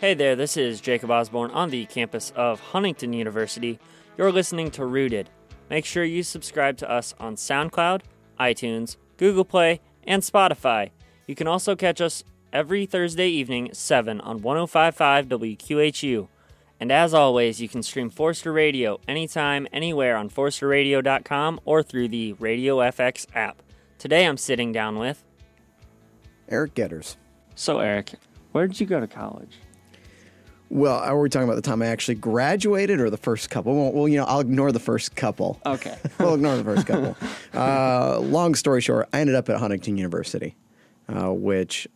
Hey there, this is Jacob Osborn on the campus of Huntington University. You're listening to Rooted. Make sure you subscribe to us on SoundCloud, iTunes, Google Play, and Spotify. You can also catch us every Thursday evening 7 on 1055 WQHU. And as always, you can stream Forester Radio anytime, anywhere on ForesterRadio.com or through the Radio FX app. Today I'm sitting down with. Eric Geders. So, Eric, where did you go to college? Well, are we talking about the time I actually graduated or the first couple? Well, well you know, I'll ignore the first couple. Okay. we'll ignore the first couple. Uh, long story short, I ended up at Huntington University, uh, which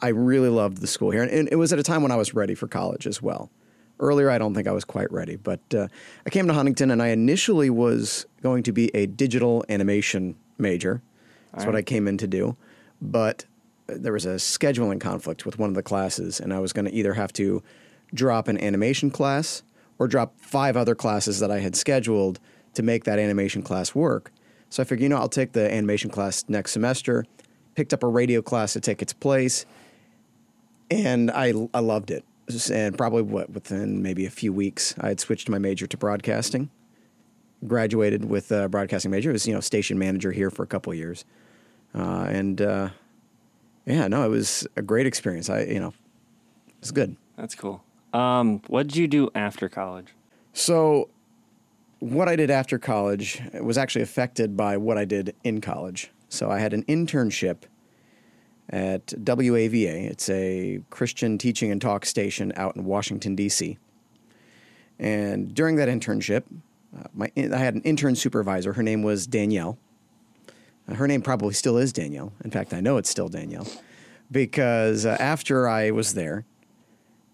I really loved the school here. And it was at a time when I was ready for college as well. Earlier, I don't think I was quite ready, but uh, I came to Huntington and I initially was going to be a digital animation major. That's right. what I came in to do. But there was a scheduling conflict with one of the classes, and I was going to either have to drop an animation class or drop five other classes that I had scheduled to make that animation class work. So I figured, you know, I'll take the animation class next semester, picked up a radio class to take its place, and I, I loved it and probably what within maybe a few weeks, I had switched my major to broadcasting. Graduated with a broadcasting major. I was you know station manager here for a couple years, uh, and uh, yeah, no, it was a great experience. I you know, it was good. That's cool. Um, what did you do after college? So, what I did after college was actually affected by what I did in college. So I had an internship at WAVA. It's a Christian teaching and talk station out in Washington, D.C. And during that internship, uh, my, I had an intern supervisor. Her name was Danielle. Uh, her name probably still is Danielle. In fact, I know it's still Danielle because uh, after I was there,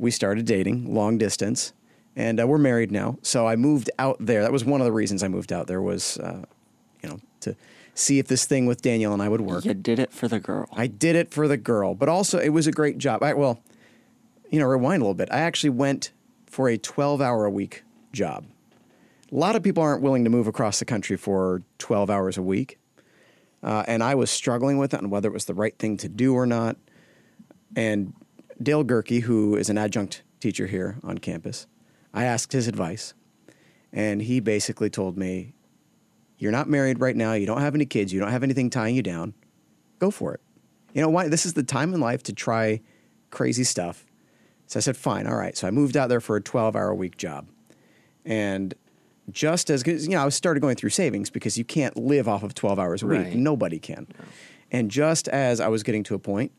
we started dating long distance, and uh, we're married now. So I moved out there. That was one of the reasons I moved out there was, uh, you know, to see if this thing with Danielle and I would work. You did it for the girl. I did it for the girl, but also it was a great job. I, well, you know, rewind a little bit. I actually went for a 12 hour a week job. A lot of people aren't willing to move across the country for 12 hours a week. Uh, and I was struggling with it and whether it was the right thing to do or not. And Dale Gerke, who is an adjunct teacher here on campus, I asked his advice. And he basically told me, you're not married right now. You don't have any kids. You don't have anything tying you down. Go for it. You know why? This is the time in life to try crazy stuff. So I said, fine, all right. So I moved out there for a 12 hour a week job. And just as, you know, I started going through savings because you can't live off of 12 hours a week. Right. Nobody can. No. And just as I was getting to a point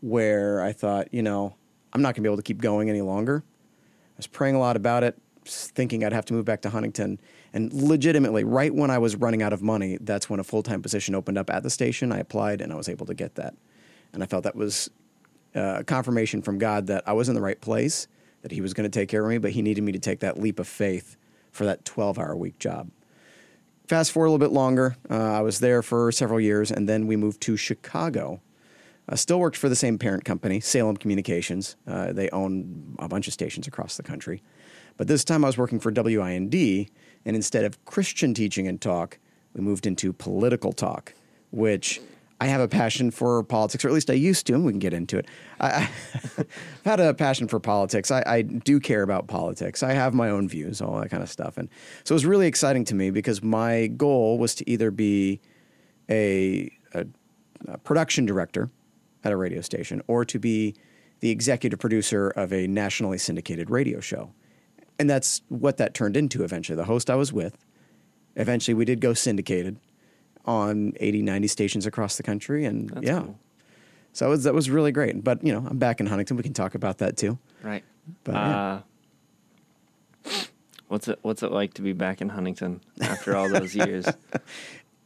where I thought, you know, I'm not going to be able to keep going any longer, I was praying a lot about it, thinking I'd have to move back to Huntington. And legitimately, right when I was running out of money, that's when a full time position opened up at the station. I applied and I was able to get that. And I felt that was uh, confirmation from God that I was in the right place, that He was going to take care of me, but He needed me to take that leap of faith for that 12 hour week job. Fast forward a little bit longer, uh, I was there for several years, and then we moved to Chicago. I still worked for the same parent company, Salem Communications. Uh, they own a bunch of stations across the country. But this time I was working for WIND, and instead of Christian teaching and talk, we moved into political talk, which I have a passion for politics, or at least I used to, and we can get into it. I, have had a passion for politics. I, I, do care about politics. I have my own views, all that kind of stuff. And so it was really exciting to me because my goal was to either be a, a, a production director at a radio station or to be the executive producer of a nationally syndicated radio show and that's what that turned into eventually. The host I was with, eventually we did go syndicated on 80, 90 stations across the country. And that's yeah. Cool. So was, that was really great. But, you know, I'm back in Huntington. We can talk about that too. Right. But, uh, yeah. What's it What's it like to be back in Huntington after all those years?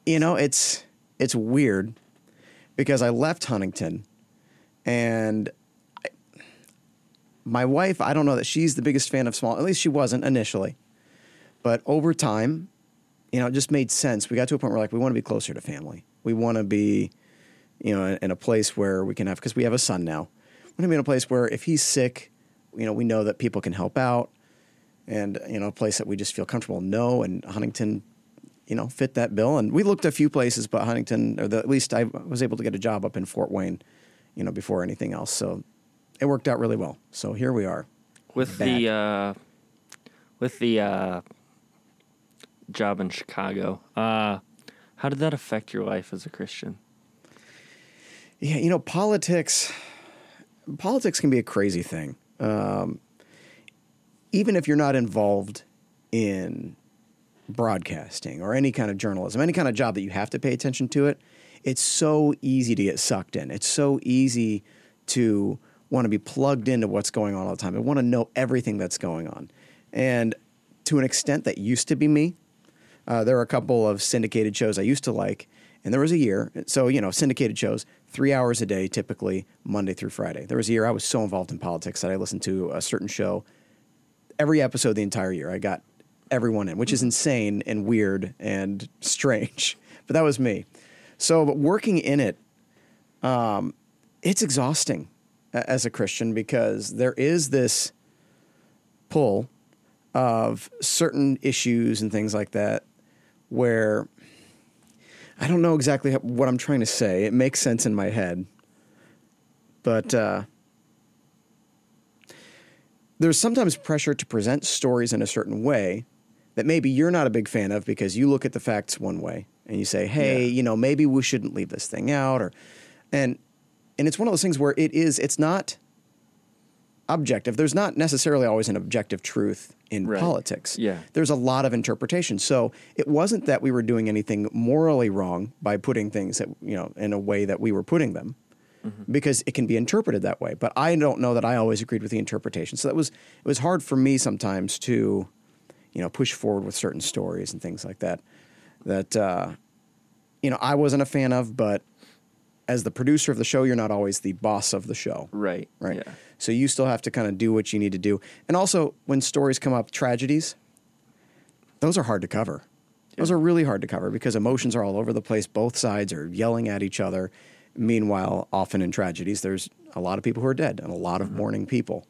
you know, it's it's weird because I left Huntington, and my wife, I don't know that she's the biggest fan of small. At least she wasn't initially, but over time, you know, it just made sense. We got to a point where like we want to be closer to family. We want to be, you know, in a place where we can have because we have a son now. We want to be in a place where if he's sick, you know, we know that people can help out, and you know, a place that we just feel comfortable. No, and Huntington, you know, fit that bill. And we looked a few places, but Huntington, or the, at least I was able to get a job up in Fort Wayne, you know, before anything else. So it worked out really well. So here we are. with Back. the uh, with the uh, job in Chicago. Uh, how did that affect your life as a Christian? Yeah, you know, politics. Politics can be a crazy thing. Um, even if you're not involved in broadcasting or any kind of journalism, any kind of job that you have to pay attention to it, it's so easy to get sucked in. It's so easy to want to be plugged into what's going on all the time I want to know everything that's going on. And to an extent, that used to be me. Uh, there are a couple of syndicated shows I used to like, and there was a year. So you know, syndicated shows, three hours a day, typically Monday through Friday. There was a year I was so involved in politics that I listened to a certain show every episode the entire year. I got everyone in, which is insane and weird and strange, but that was me. So, but working in it, um, it's exhausting as a Christian because there is this pull of certain issues and things like that where I don't know exactly what I'm trying to say. It makes sense in my head, but uh, there's sometimes pressure to present stories in a certain way that maybe you're not a big fan of because you look at the facts one way and you say, "Hey, Yeah. you know, maybe we shouldn't leave this thing out," or and and it's one of those things where it is. It's not objective. There's not necessarily always an objective truth in Right. politics. Yeah. There's a lot of interpretation. So it wasn't that we were doing anything morally wrong by putting things that, you know, in a way that we were putting them. Mm-hmm. Because it can be interpreted that way, but I don't know that I always agreed with the interpretation. So that was it was hard for me sometimes to, you know, push forward with certain stories and things like that. That uh, you know I wasn't a fan of, but as the producer of the show, you're not always the boss of the show Right. right? Yeah. So you still have to kind of do what you need to do. And also, when stories come up, tragedies, those are hard to cover. Those are really hard to cover because emotions are all over the place. Both sides are yelling at each other. Meanwhile, often in tragedies, there's a lot of people who are dead and a lot of mourning people.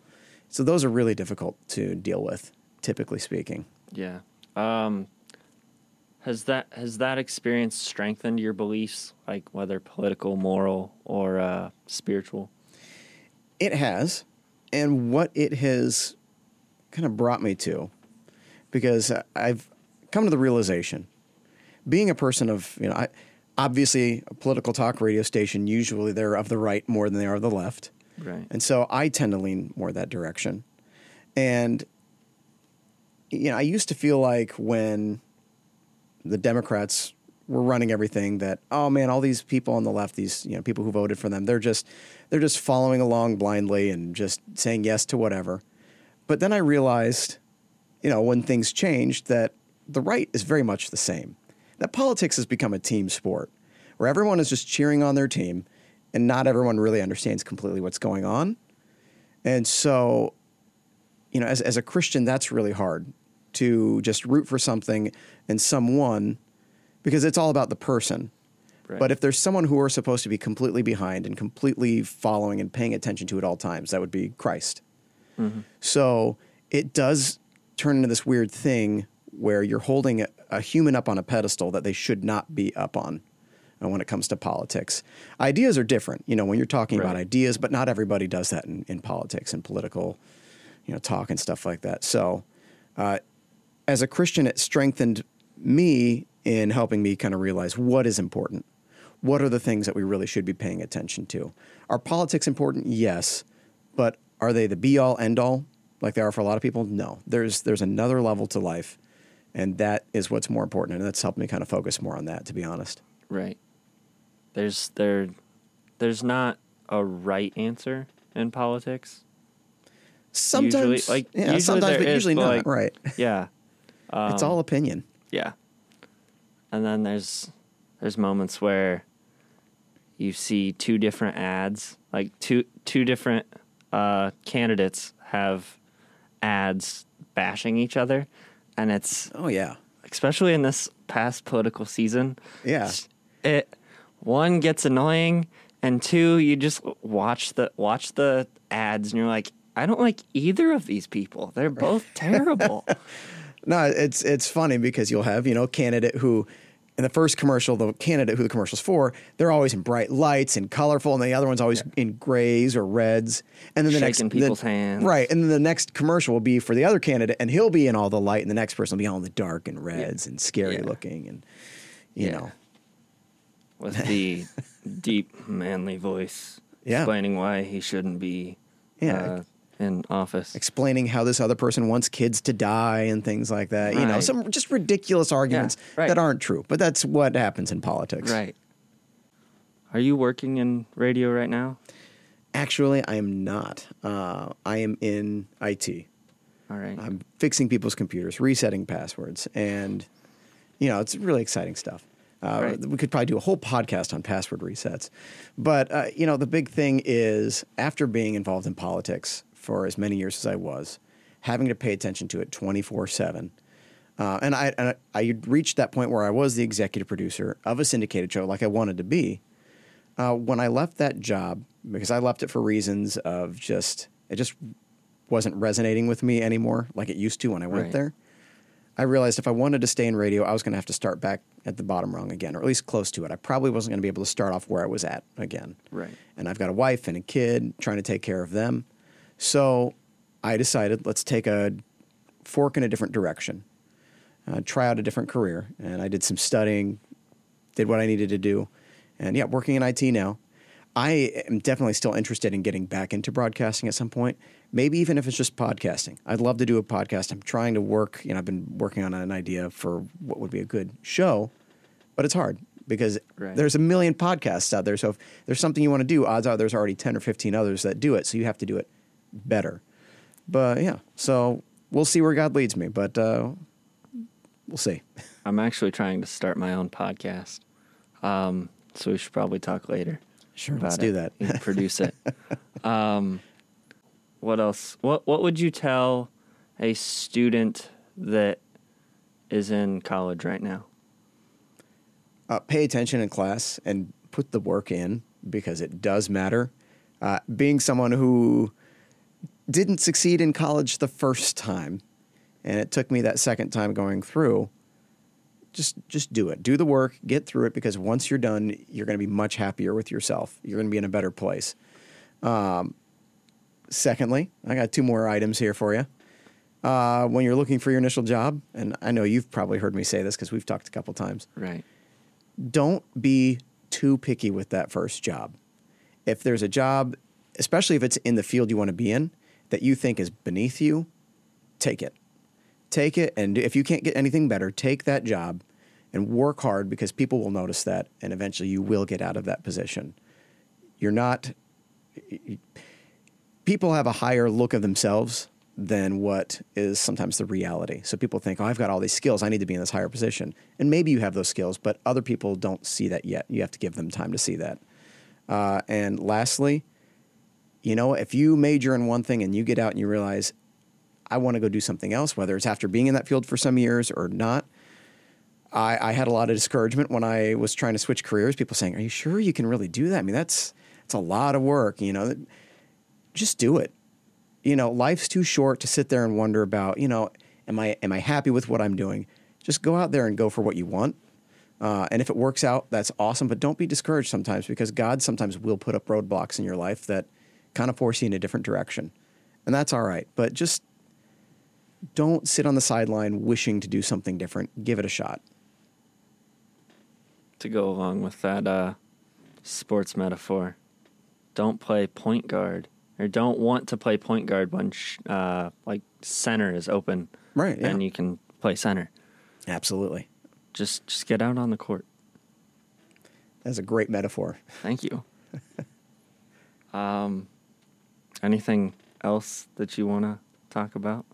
So those are really difficult to deal with, typically speaking. Yeah. Um, has that has that experience strengthened your beliefs, like whether political, moral, or uh, spiritual? It has. And what it has kind of brought me to, because I've come to the realization, being a person of, you know, I, obviously a political talk radio station, usually they're of the right more than they are of the left. Right. And so I tend to lean more that direction. And, you know, I used to feel like when the Democrats were running everything that, oh man, all these people on the left, these, you know, people who voted for them, they're just, they're just following along blindly and just saying yes to whatever. But then I realized, you know, when things changed that the right is very much the same. That politics has become a team sport where everyone is just cheering on their team and not everyone really understands completely what's going on. And so, you know, as, as a Christian, that's really hard to just root for something and someone because it's all about the person. Right. But if there's someone who we're supposed to be completely behind and completely following and paying attention to at all times, that would be Christ. So it does turn into this weird thing where you're holding a, a human up on a pedestal that they should not be up on uh, when it comes to politics. Ideas are different, you know, when you're talking about ideas, but not everybody does that in, in politics and political, you know, talk and stuff like that. So uh, as a Christian, it strengthened me in helping me kind of realize what is important. What are the things that we really should be paying attention to? Are politics important? Yes. But are they the be all end all like they are for a lot of people? No. There's there's another level to life, and that is what's more important. And that's helped me kind of focus more on that, to be honest. Right. There's there there's not a right answer in politics. Sometimes, like, yeah, usually sometimes, but is, usually but, not. like, right? Yeah. It's Um, all opinion. Yeah. And then there's there's moments where you see two different ads, like two two different uh, candidates have ads bashing each other, and it's Oh yeah, especially in this past political season. yeah. It one gets annoying, and two you just watch the watch the ads, and you're like, I don't like either of these people. They're both terrible. No, it's it's funny because you'll have you know a candidate who in the first commercial, the candidate who the commercial's for, they're always in bright lights and colorful, and the other one's always in grays or reds. And then the Shaking next people's then- hands. right? And then the next commercial will be for the other candidate, and he'll be in all the light, and the next person will be all in the dark and reds and scary Yeah. looking, and you Yeah. know, with the deep, manly voice Yeah. explaining why he shouldn't be Yeah. uh, in office. explaining how this other person wants kids to die and things like that. You know, some just ridiculous arguments right. that aren't true, but that's what happens in politics. Right. Are you working in radio right now? Actually, I am not. Uh, I am in IT. All right. I'm fixing people's computers, resetting passwords, and you know, it's really exciting stuff. Uh, Right. We could probably do a whole podcast on password resets, but uh, you know, the big thing is after being involved in politics for as many years as I was, having to pay attention to it 24 seven. Uh, and I, and I I reached that point where I was the executive producer of a syndicated show, like I wanted to be. Uh, when I left that job, because I left it for reasons of just it just wasn't resonating with me anymore, like it used to when I went Right. there. I realized if I wanted to stay in radio, I was going to have to start back at the bottom rung again, or at least close to it. I probably wasn't going to be able to start off where I was at again. Right. And I've got a wife and a kid, trying to take care of them. So I decided let's take a fork in a different direction, uh, try out a different career. And I did some studying, did what I needed to do. And yeah, working in IT now. I am definitely still interested in getting back into broadcasting at some point. Maybe even if it's just podcasting. I'd love to do a podcast. I'm trying to work, you know, I've been working on an idea for what would be a good show, but it's hard because Right. there's a million podcasts out there. So if there's something you want to do, odds are there's already 10 or 15 others that do it. So you have to do it better. But yeah, so we'll see where God leads me, but uh, we'll see. I'm actually trying to start my own podcast. Um, so we should probably talk later. Sure, let's do that. and produce it. um, what else? What What would you tell a student that is in college right now? uh, pay attention in class and put the work in because it does matter. Uh, being someone who didn't succeed in college the first time, and it took me that second time going through, just just do it. Do the work, get through it because once you're done, you're going to be much happier with yourself. You're going to be in a better place. Um, secondly, I got two more items here for you. Uh, when you're looking for your initial job, and I know you've probably heard me say this because we've talked a couple times Right. don't be too picky with that first job. If there's a job, especially if it's in the field you want to be in, that you think is beneath you, take it. Take it. And if you can't get anything better, take that job and work hard because people will notice that and eventually you will get out of that position. You're not, people have a higher look of themselves than what is sometimes the reality. So people think, oh, I've got all these skills. I need to be in this higher position. And maybe you have those skills, but other people don't see that yet. You have to give them time to see that. Uh, and lastly, you know, if you major in one thing and you get out and you realize, I want to go do something else, whether it's after being in that field for some years or not. I, I had a lot of discouragement when I was trying to switch careers. People saying, "Are you sure you can really do that?" I mean, that's that's a lot of work. You know, just do it. You know, life's too short to sit there and wonder about. You know, am I am I happy with what I'm doing? Just go out there and go for what you want. Uh, and if it works out, that's awesome. But don't be discouraged sometimes because God sometimes will put up roadblocks in your life that kind of force you in a different direction, and that's all right. But just don't sit on the sideline wishing to do something different. Give it a shot. To go along with that uh, sports metaphor, don't play point guard or don't want to play point guard when sh- uh, like center is open, Right, yeah. And you can play center. Absolutely. Just just get out on the court. That's a great metaphor. Thank you. um, anything else that you want to talk about?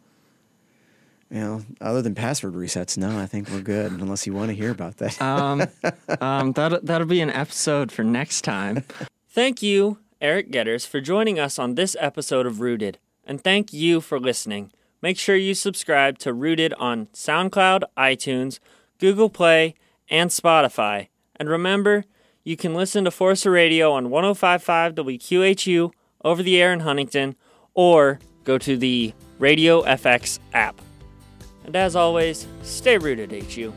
You know, other than password resets, no, I think we're good. Unless you want to hear about that. Um, um, that that'll be an episode for next time. Thank you, Eric Geders, for joining us on this episode of Rooted, and thank you for listening. Make sure you subscribe to Rooted on SoundCloud, iTunes, Google Play, and Spotify. And remember, you can listen to Forester Radio on 1055 WQHU over the air in Huntington, or go to the Radio FX app. And as always, stay rooted, HU.